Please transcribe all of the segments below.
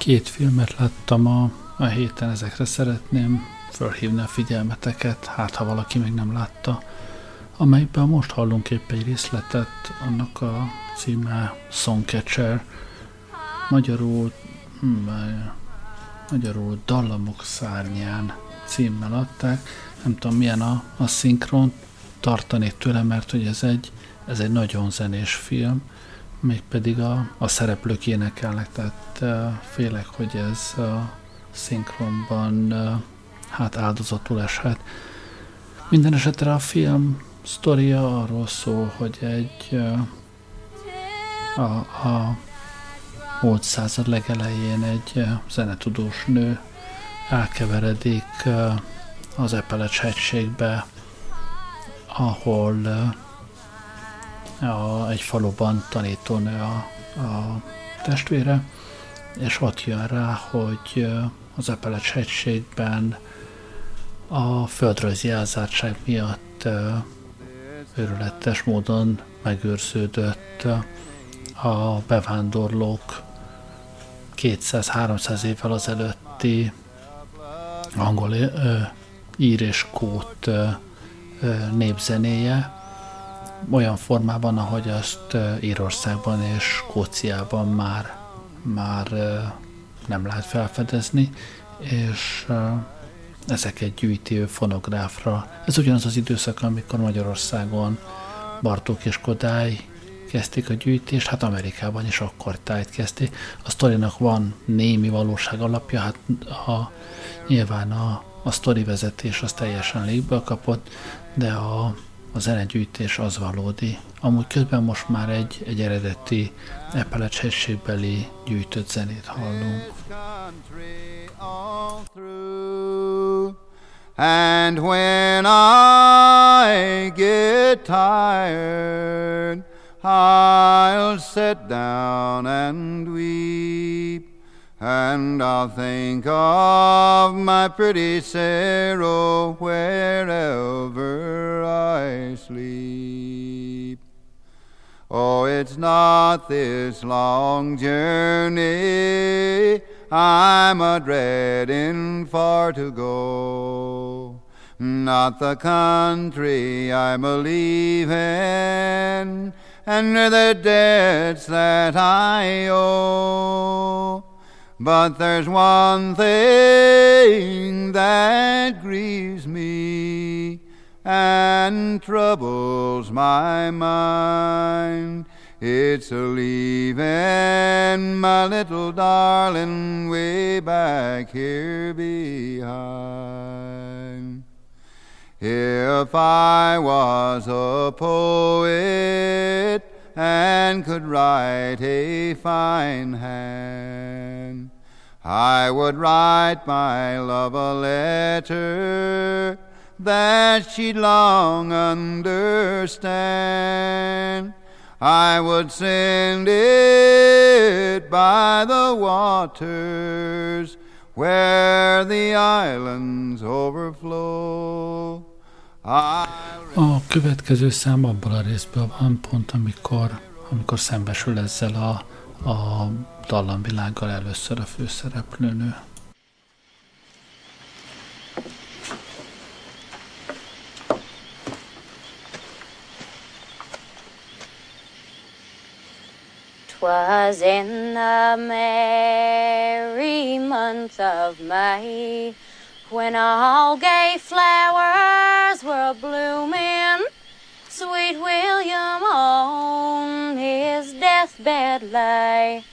Két filmet láttam a, a héten, ezekre szeretném fölhívni a figyelmeteket, hát ha valaki még nem látta, amelyben most hallunk épp egy részletet, annak a címe Songcatcher, magyarul, hm, magyarul Dallamok szárnyán címmel adták, nem tudom milyen a, a szinkron, tartanék tőle, mert hogy ez egy, ez egy nagyon zenés film, mégpedig a, a szereplők énekelnek, tehát félek, hogy ez a szinkronban hát áldozatul eshet. Minden esetre a film sztoria arról szól, hogy egy a, a múlt század legelején egy zenetudós nő elkeveredik az Epelecs hegységbe, ahol a, egy faluban tanítónő a, a testvére, és ott jön rá, hogy az Epelecs hegységben a földrajzi elzártság miatt őrületes módon megőrződött a bevándorlók 200-300 évvel azelőtti angol ö, ír és kót ö, ö, népzenéje, olyan formában, ahogy azt Írországban és Skóciában már, már nem lehet felfedezni, és ezeket gyűjti ő fonográfra. Ez ugyanaz az időszak, amikor Magyarországon Bartók és Kodály kezdték a gyűjtést, hát Amerikában is akkor tájt kezdték. A sztorinak van némi valóság alapja, hát a, nyilván a, a sztori vezetés az teljesen légből kapott, de a, a zenegyűjtés az valódi. Amúgy közben most már egy, egy eredeti Epelecs hegységbeli gyűjtött zenét hallunk. And when I get tired, I'll sit down and weep. And I'll think of my pretty Sarah wherever I sleep. Oh, it's not this long journey I'm a dreading far to go. Not the country I'm a leaving, and the debts that I owe. But there's one thing that grieves me and troubles my mind. It's a leaving my little darling way back here behind. If I was a poet and could write a fine hand, I would write my love a letter that she'd long understand. I would send it by the waters where the islands overflow. A következő szám abban a részből van, pont amikor, amikor szembesül ezzel a, a dallamvilággal először a főszereplőnő. Twas in the merry month of May when all gay flowers were blooming. Sweet William on his deathbed lay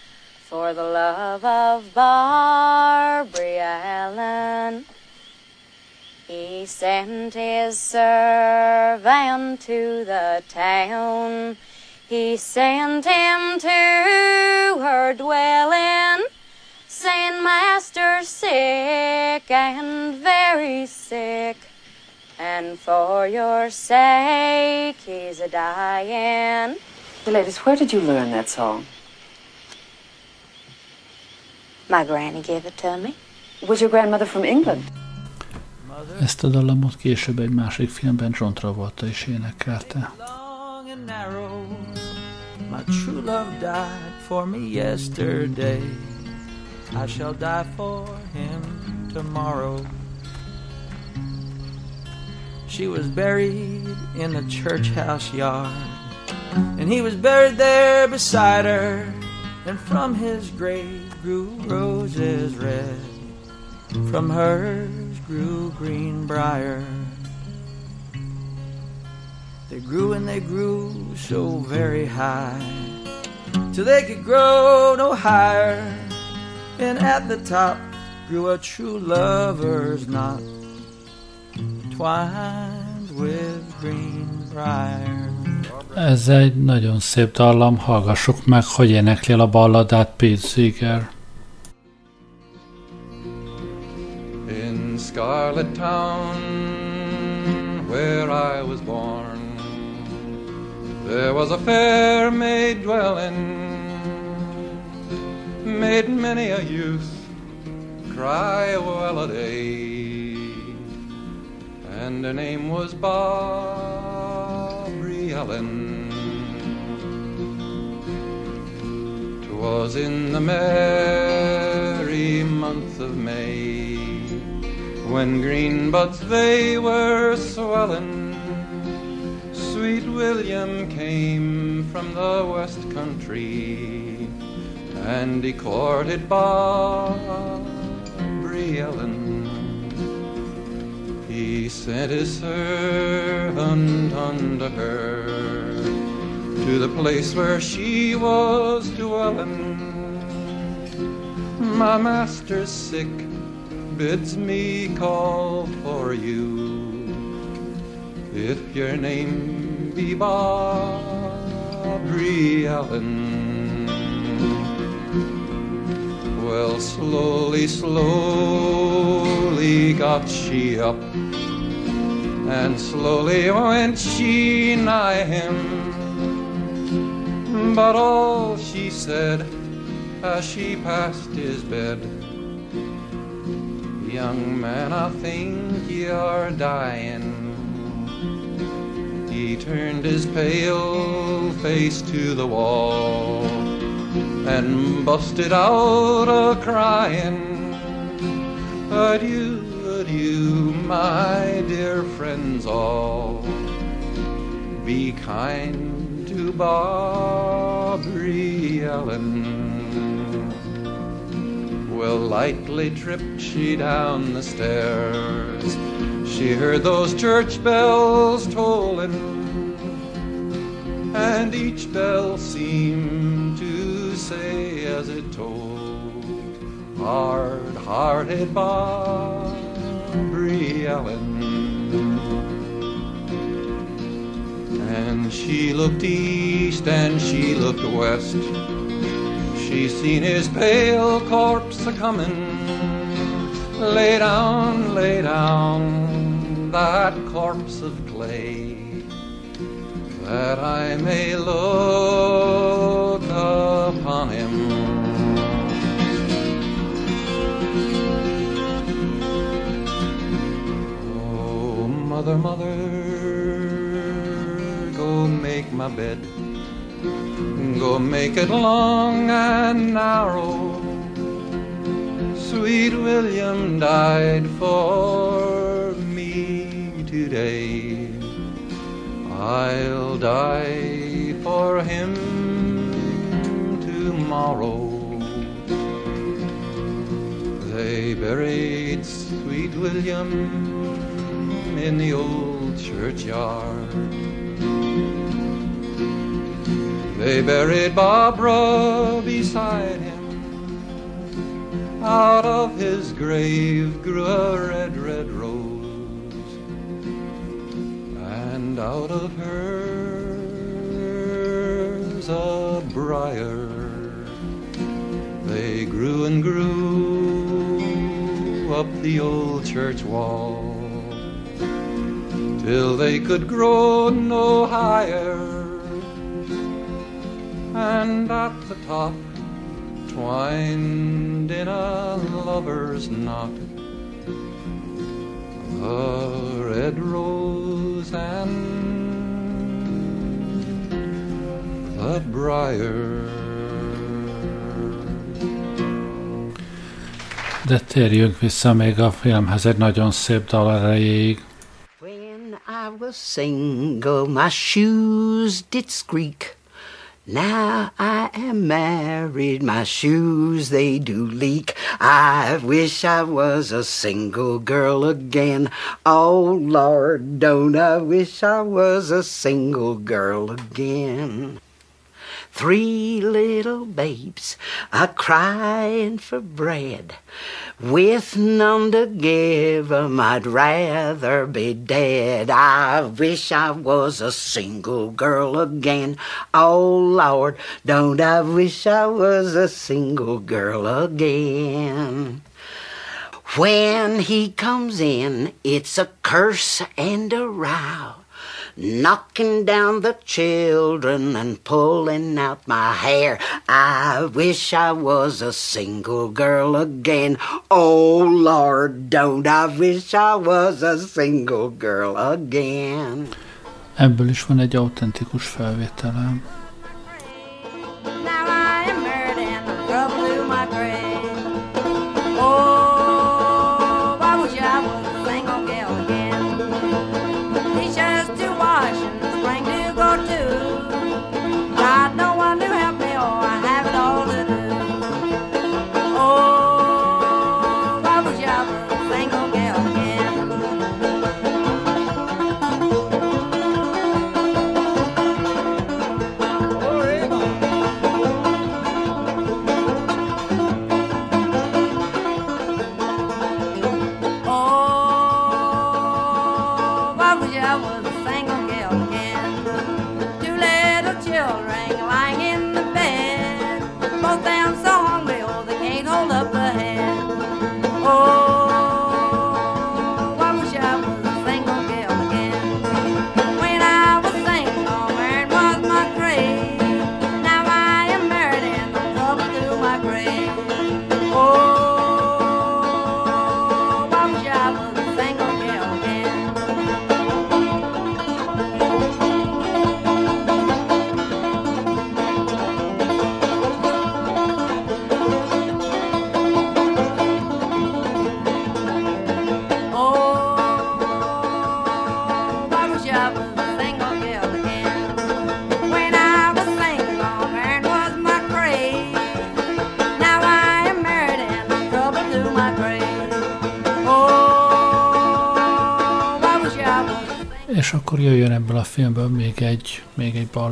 for the love of Barbary Allen. He sent his servant to the town he sent him to her dwelling, saying, Master's sick and very sick, and for your sake he's a dying. The ladies, where did you learn that song? My granny gave it to me. Was your grandmother from England? Ezt a dallamot később egy másik filmben John Travolta is énekelte. My true love died for me yesterday. I shall die for him tomorrow. She was buried in the church house yard, and he was buried there beside her. And from his grave grew roses red, from hers grew green briar. They grew and they grew so very high, till they could grow no higher. And at the top grew a true lover's knot, twined with green briar. Ez egy nagyon szép dallam, hallgassuk meg, hogy énekli a balladát Pete Seeger. In Scarlet Town, where I was born, There was a fair maid dwelling, made many a youth cry well a day, and her name was Barbary Ellen. Twas in the merry month of May, when green buds they were swelling. Sweet William came from the west country, and he courted Barbary Ellen. He sent his servant unto her to the place where she was dwelling. My master's sick, bids me call for you. If your name be Barbary Allen. Well, slowly, slowly got she up, and slowly went she nigh him. But all she said as she passed his bed, Young man, I think you're dying. He turned his pale face to the wall and busted out a crying. Adieu, adieu, my dear friends all. Be kind to Barbary Ellen. Well, lightly tripped she down the stairs she heard those church bells tolling, and each bell seemed say as it told, Hard hearted Barbary Ellen. And she looked east and she looked west. She seen his pale corpse a comin'. Lay down, lay down that corpse of clay, that I may look upon him. Oh, mother, mother, go make my bed. Go make it long and narrow. Sweet William died for me today. I'll die for him tomorrow. They buried sweet William in the old churchyard. They buried Barbara beside him. Out of his grave grew a red, red rose, and out of hers a briar. They grew and grew up the old church wall till they could grow no higher. And at the top, twined in a lover's knot, a red rose and a briar. De térjünk vissza még a filmhez egy nagyon szép dal erejéig. When I was single, my shoes did squeak. Now I am married, my shoes they do leak. I wish I was a single girl again. Oh Lord, don't I wish I was a single girl again. Three little babes a crying for bread. With none to give 'em, I'd rather be dead. I wish I was a single girl again. Oh Lord, don't I wish I was a single girl again. When he comes in, it's a curse and a row knocking down the children and pulling out my hair. I wish I was a single girl again. Oh Lord, don't I wish I was a single girl again. Ebből is van egy autentikus felvételem.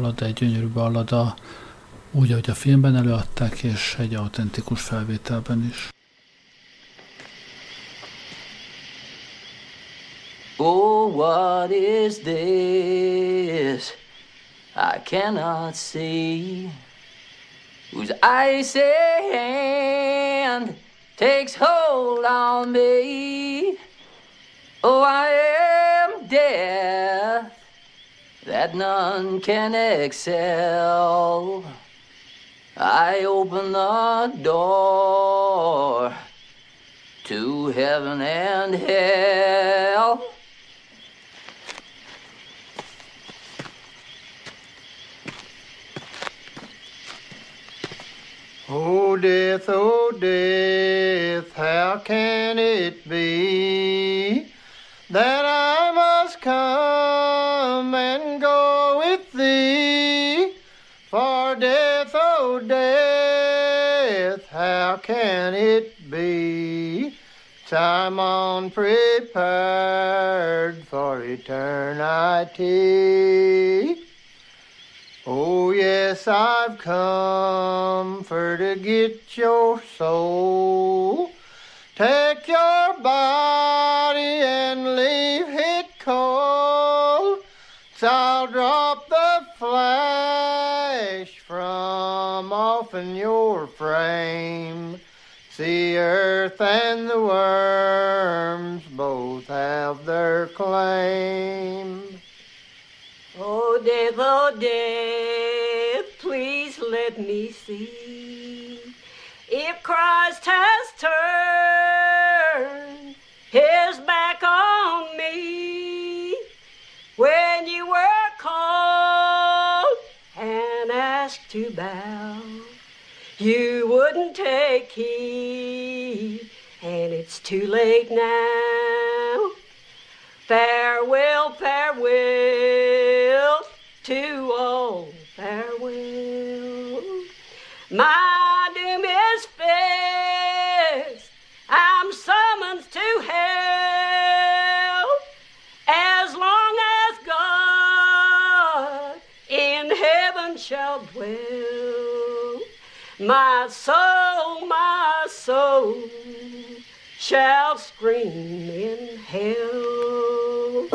Ballada, egy gyönyörű ballada, úgy, ahogy a filmben előadták, és egy autentikus felvételben is. Oh, what is this? I cannot see. Whose icy hand takes hold on me. Oh, I am death that none can excel. I open the door to heaven and hell. Oh, death, oh, death, how can it be? How can it be? Time on prepared for eternity. Oh, yes, I've come for to get your soul. Take your body and leave it in your frame. See, earth and the worms both have their claim. Oh, death, oh, death, please let me see if Christ has turned You wouldn't take heed, and it's too late now. Farewell my soul, my soul shall scream in hell.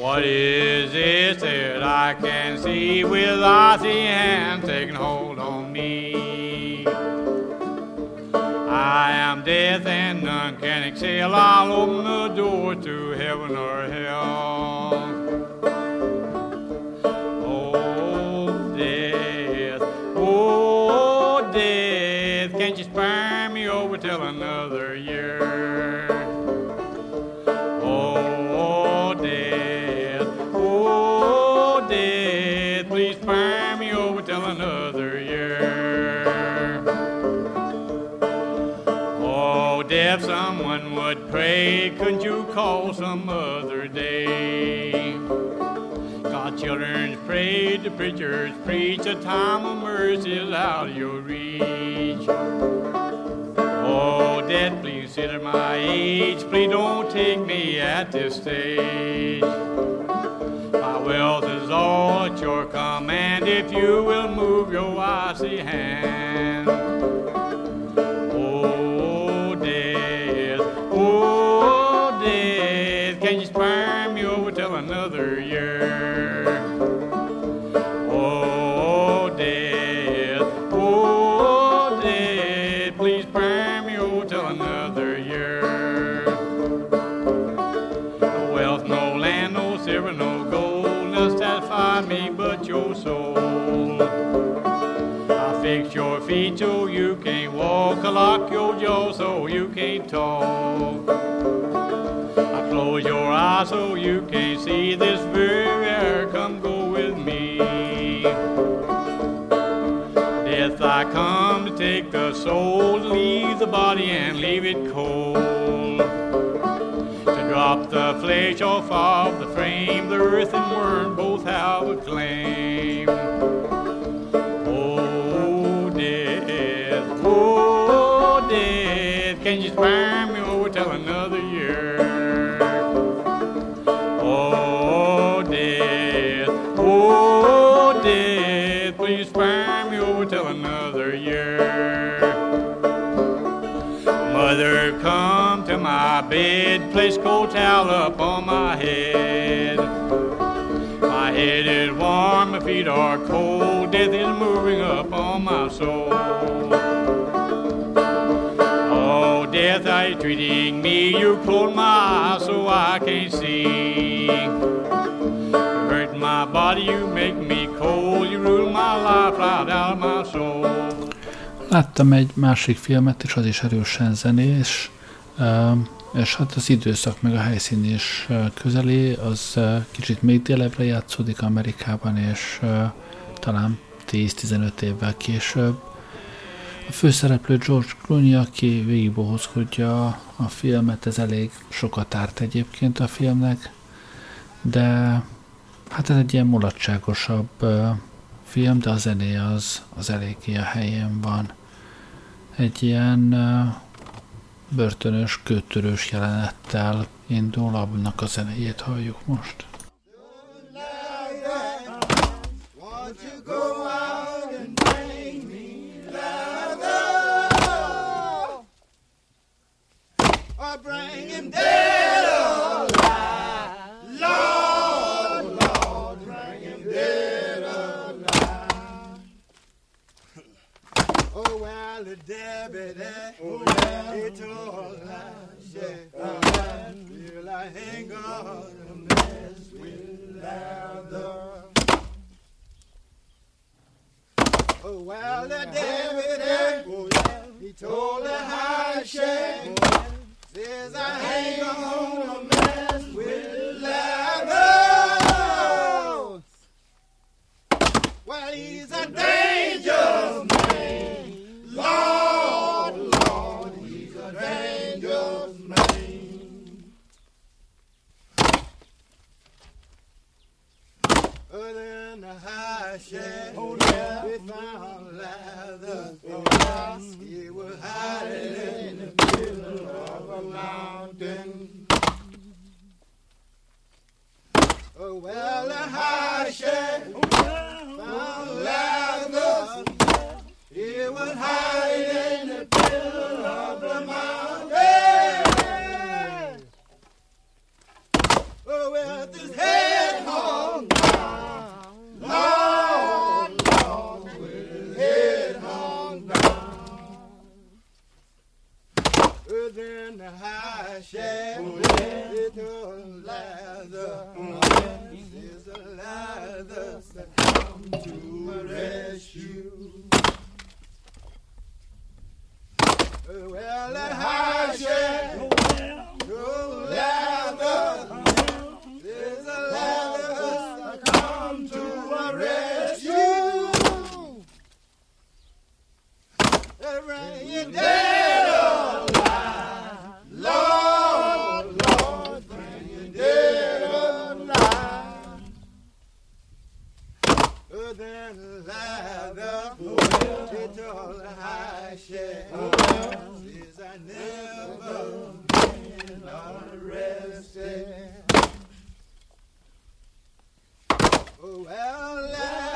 What is it that I can see with icy hand taking hold on me? I am death and none can exhale. I'll open the door to heaven or hell. Call some other day? God, children's pray, the preachers preach, a time of mercy is out of your reach. Oh, Dad, please consider my age. Please don't take me at this stage. My wealth is all at your command if you will move your icy hand. I lock your jaw so you can't talk. I close your eyes so you can't see this very air. Come go with me. Death, I come to take the soul, to leave the body and leave it cold. To drop the flesh off of the frame, the earth and worm both have a claim. Can you spare me over another year? Oh, death, oh, death, please spare me over till another year. Mother, come to my bed, place cold towel up on my head. My head is warm, my feet are cold, death is moving up on my soul. You treating me? You close my eyes so I can't see. You hurt my body, you make me cold, you ruin my life right out my soul. Láttam egy másik filmet, és az is erősen zenés, ö, és hát az időszak meg a helyszín is ö, közeli, az ö, kicsit még délebbre játszódik Amerikában, és ö, talán 10-15 évvel később. A főszereplő George Clooney, aki végigbohozkodja a filmet, ez elég sokat árt egyébként a filmnek, de hát ez egy ilyen mulatságosabb film, de a zené az, az eléggé a helyén van. Egy ilyen börtönös, kötörős jelenettel indul, annak a zenéjét halljuk most. Ödön hásek, little lather, is a lather that come to rescue. Well, a hásek, no lather, there's a lather come to rescue. Every day. I never been arrested. Oh, well,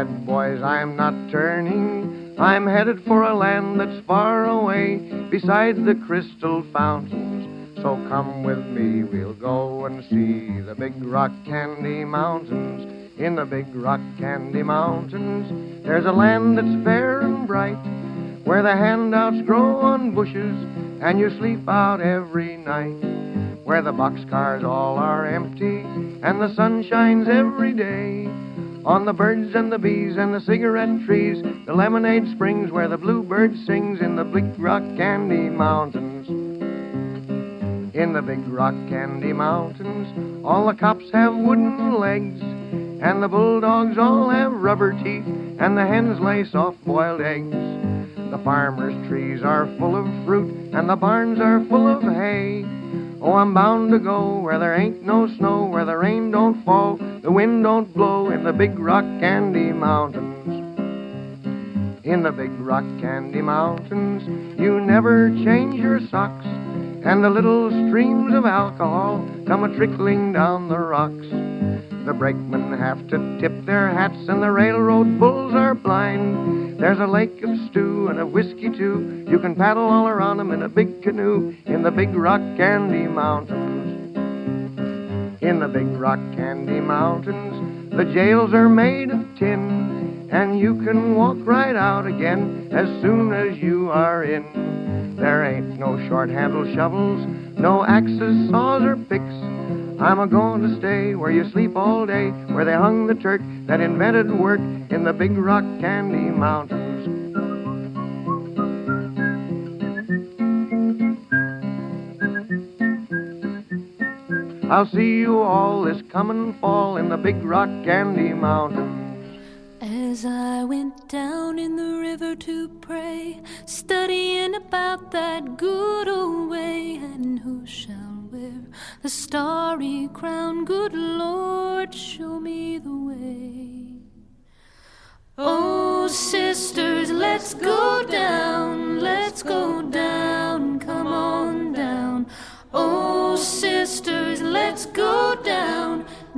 said, Boys, I'm not turning. I'm headed for a land that's far away beside the crystal fountains. So come with me, we'll go and see the big rock candy mountains. In the big rock candy mountains, there's a land that's fair and bright, where the handouts grow on bushes and you sleep out every night where the boxcars all are empty and the sun shines every day. On the birds and the bees and the cigarette trees, the lemonade springs where the bluebird sings in the big rock candy mountains. In the big rock candy mountains, all the cops have wooden legs, and the bulldogs all have rubber teeth, and the hens lay soft boiled eggs. The farmer's trees are full of fruit, and the barns are full of hay. Oh, I'm bound to go where there ain't no snow, where the rain don't fall, the wind don't blow in the big rock candy mountains. In the big rock candy mountains, you never change your socks, and the little streams of alcohol come a trickling down the rocks. The brakemen have to tip their hats, and the railroad bulls are blind. There's a lake of stew and of whiskey too. You can paddle all around 'em in a big canoe in the big rock candy mountains. In the big rock candy mountains, the jails are made of tin, and you can walk right out again as soon as you are in. There ain't no short-handled shovels, no axes, saws, or picks. I'm a going to stay where you sleep all day, where they hung the Turk that invented work in the big rock candy mountains. I'll see you all this coming fall in the big rock candy mountains. As I went down in the river to pray, studying about that good old way, and who shall wear the starry crown? Good Lord, show me the way. Oh, sisters, let's go down, let's go down,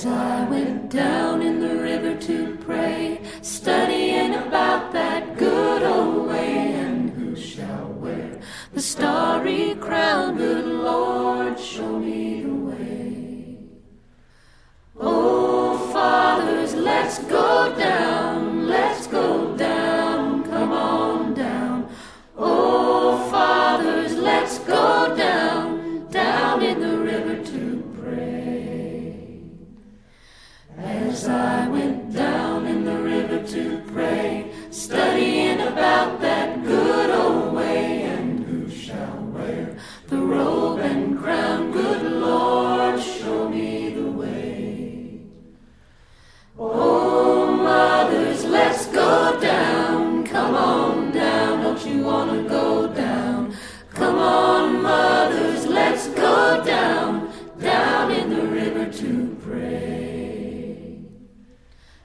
As I went down in the river to pray, studying about that good old way, and who shall wear the starry crown? Good Lord, show me the way. Oh, fathers, let's go down, I went down in the river to pray, studying about that good old way, and who shall wear the robe and crown? Good Lord, show me the way. Oh, mothers, let's go down. Come on down. Don't you want to go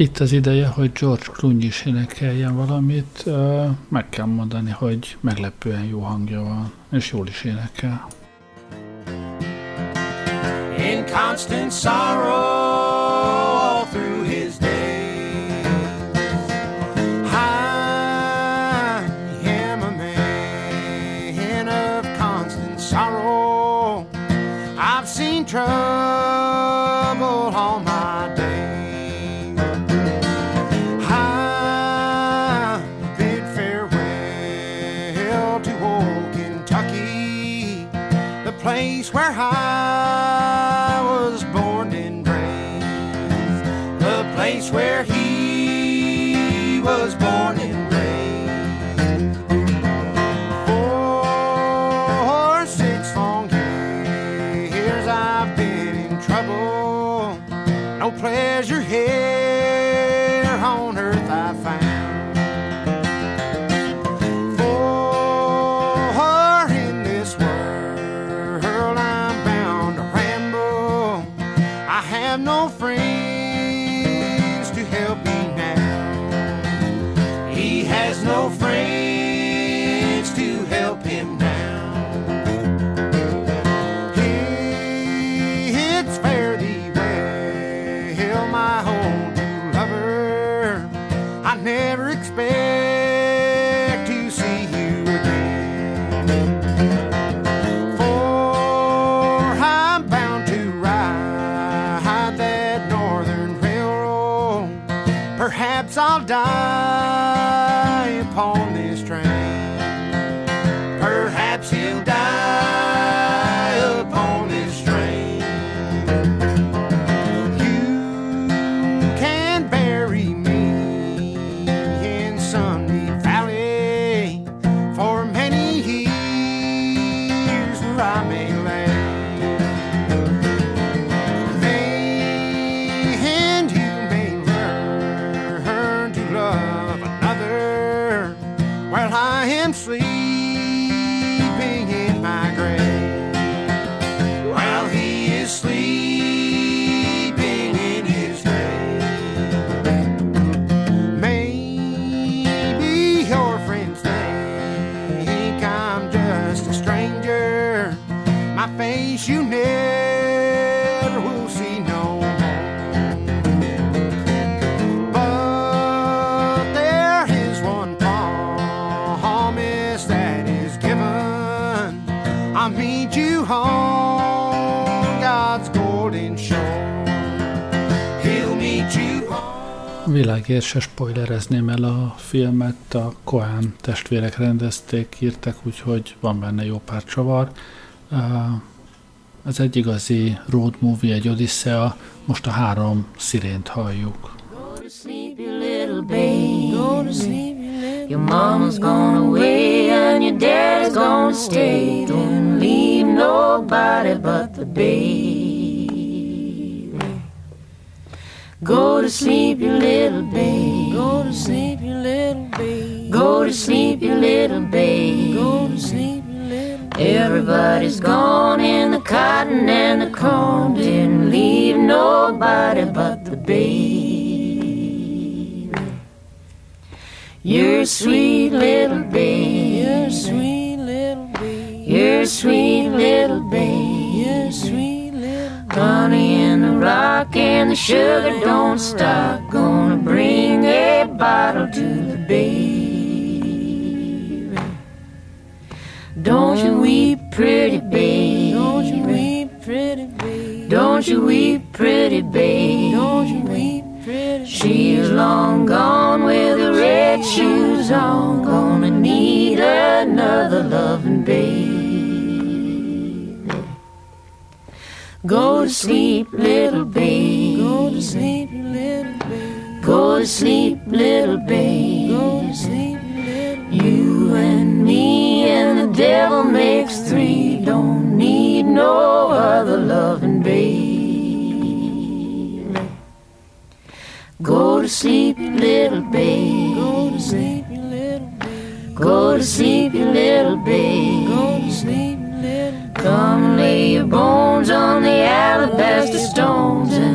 Itt az ideje, hogy George Clooney is énekeljen valamit. Meg kell mondani, hogy meglepően jó hangja van, és jól is énekel. in constant sorrow Világért se spoilerezném el a filmet, a Coen testvérek rendezték, írtak, úgyhogy van benne jó pár csavar. Ez egy igazi road movie, egy Odissea, most a három szirént halljuk. Your mama's gone away and your dad's gonna stay. Don't leave nobody but the baby. Go to sleep, you little baby. Go to sleep, you little baby. Go to sleep, you little baby. Go to sleep, you little Everybody's gone in the cotton and the corn. Didn't leave nobody but the baby. You're a sweet little baby. You're a sweet little baby. You're a sweet little baby. You're sweet little Honey rock and the sugar don't stop. Gonna bring a bottle to the baby. Don't you weep, pretty baby. Don't you weep, pretty baby. Don't you weep, pretty baby. Don't you weep, pretty baby. She's long gone with the red shoes on. Gonna need another loving baby. Go to sleep, little baby. Go to sleep, little baby. Go to sleep, little baby. Go to sleep, little You and me and the devil makes three. Don't need no other loving baby. Go to sleep, little baby. Go to sleep, little baby. Go to sleep, little baby. Lay your bones on the alabaster stones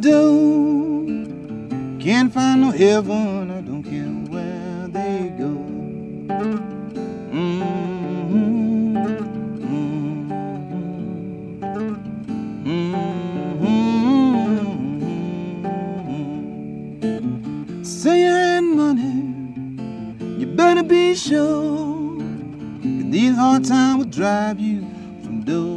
do. Can't find no heaven, I don't care where they go. Mm-hmm, mm mm-hmm, money, you better be sure. that these hard times will drive you from door.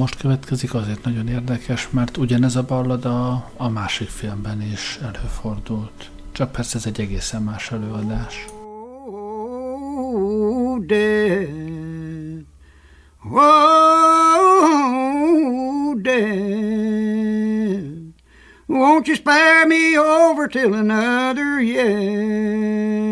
Most következik, azért nagyon érdekes, mert ugyanez a ballada a másik filmben is előfordult. Csak persze ez egy egészen más előadás. Oh, death. Won't you spare me over till another year?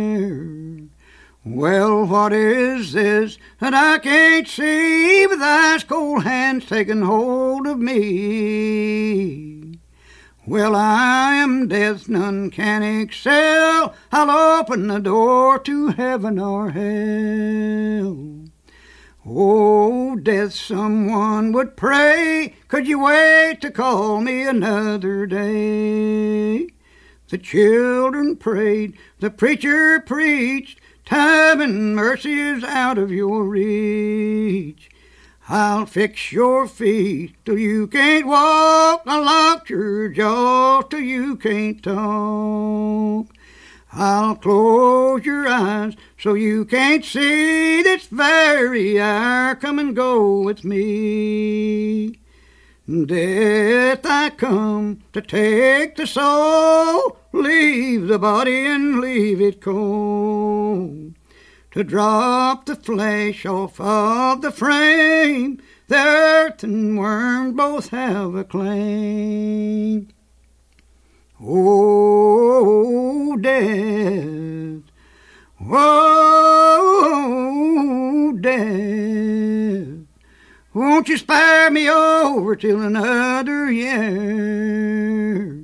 Well, what is this that I can't see with ice cold hands taking hold of me? Well, I am death, none can excel. I'll open the door to heaven or hell. Oh, death, someone would pray. Could you wait to call me another day? The children prayed, the preacher preached. Time and mercy is out of your reach. I'll fix your feet till you can't walk. I'll lock your jaw till you can't talk. I'll close your eyes so you can't see this very hour. Come and go with me. Death, I come to take the soul, leave the body and leave it cold. To drop the flesh off of the frame, the earth and worm both have a claim. Oh, death, oh, death. Won't you spare me over till another year?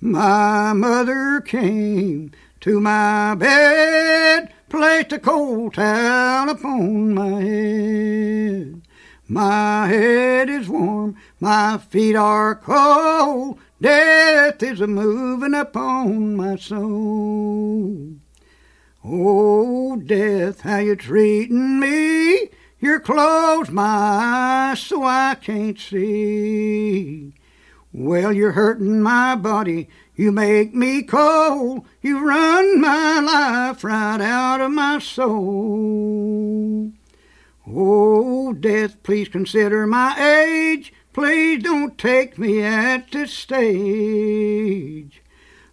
My mother came to my bed, placed a cold towel upon my head. My head is warm, my feet are cold, death is a moving upon my soul. Oh, death, how you treating me? You're closed my eyes so I can't see. Well, you're hurting my body. You make me cold. You run my life right out of my soul. Oh, death, please consider my age. Please don't take me at this stage.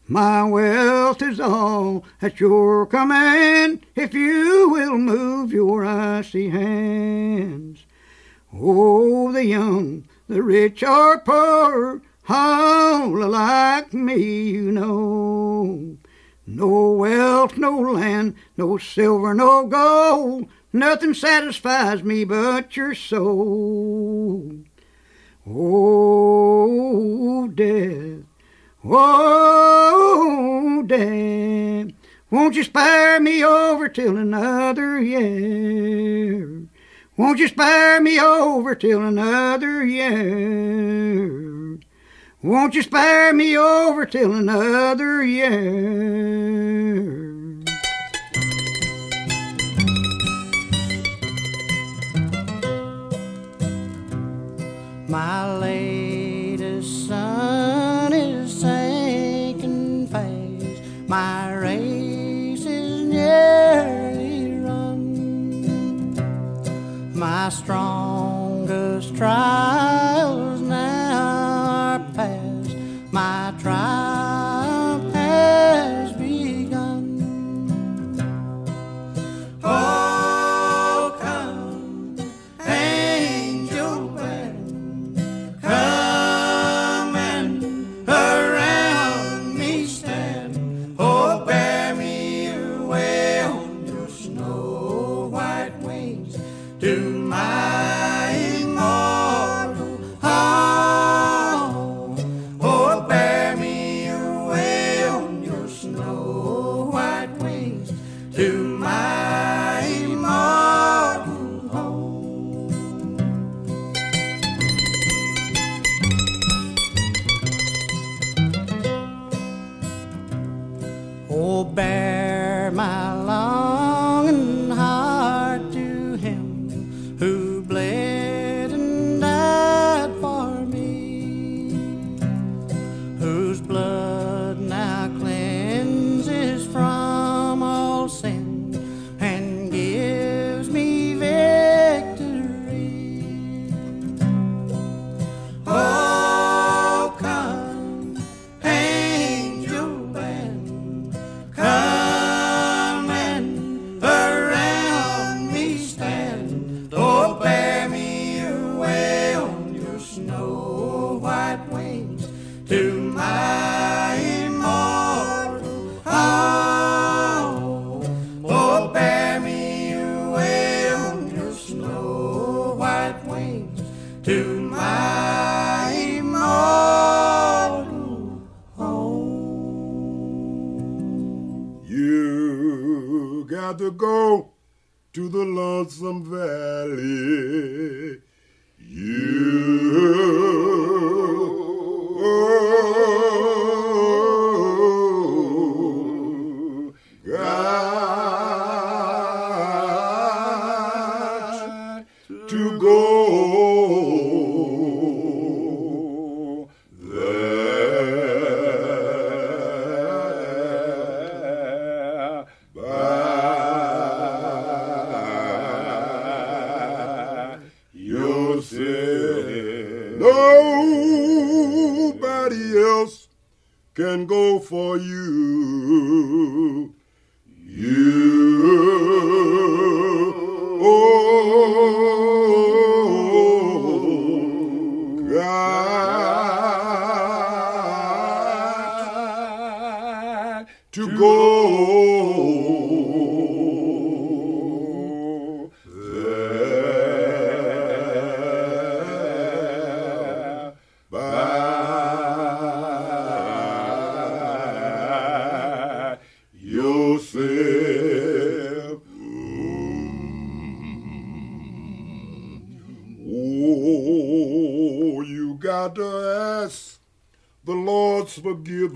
My wealth is all at your command if you will move your icy hands. Oh, the young, the rich or poor, all alike me, you know. No wealth, no land, no silver, no gold, nothing satisfies me but your soul. Oh, death. Oh, death, won't you spare me over till another year? Won't you spare me over till another year? Won't you spare me over till another year? My latest My strongest trials my Lord's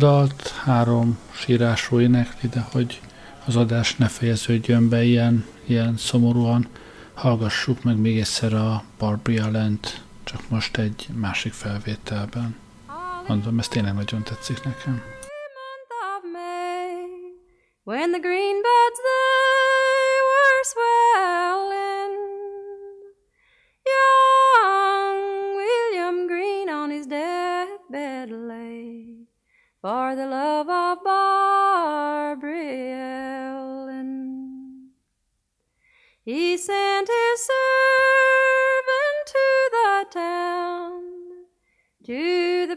Ezt a dalt három sírású énekli, de hogy az adás ne fejeződjön be ilyen, ilyen szomorúan, hallgassuk meg még egyszer a Barbie Allen-t, csak most egy másik felvételben. Mondom, ez tényleg nagyon tetszik nekem. when the green buds they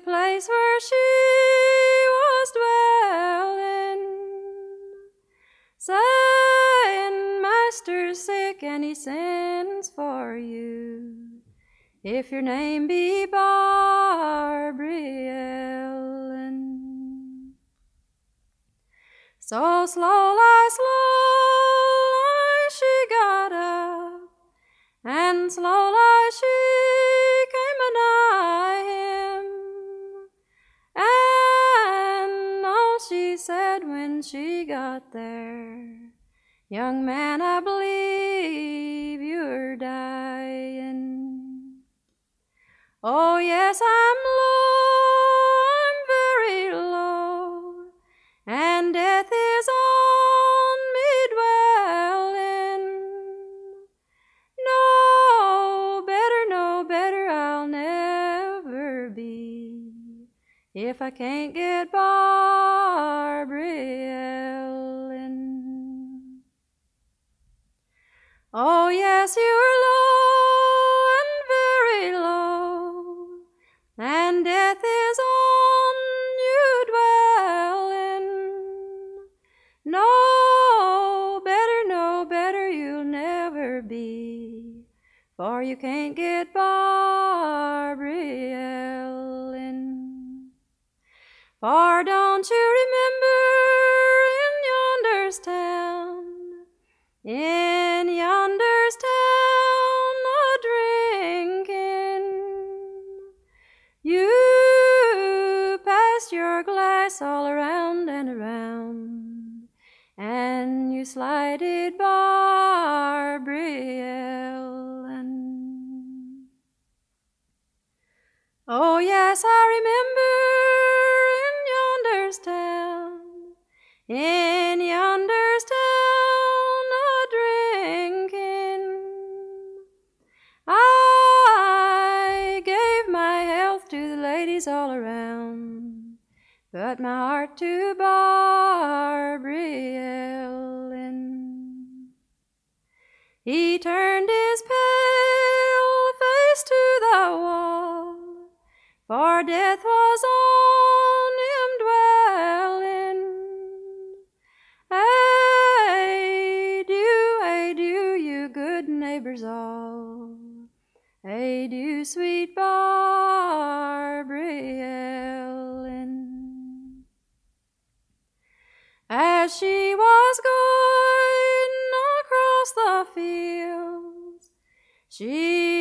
place where she was dwelling. Saying, Master, sick any sins for you, if your name be Barbara, So slow I slow. she got there. Young man, I Oh, yes, you're low and very low, and death is on you dwelling. No, better, no, better you'll never be, for you can't get. across the fields. She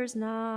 lovers now.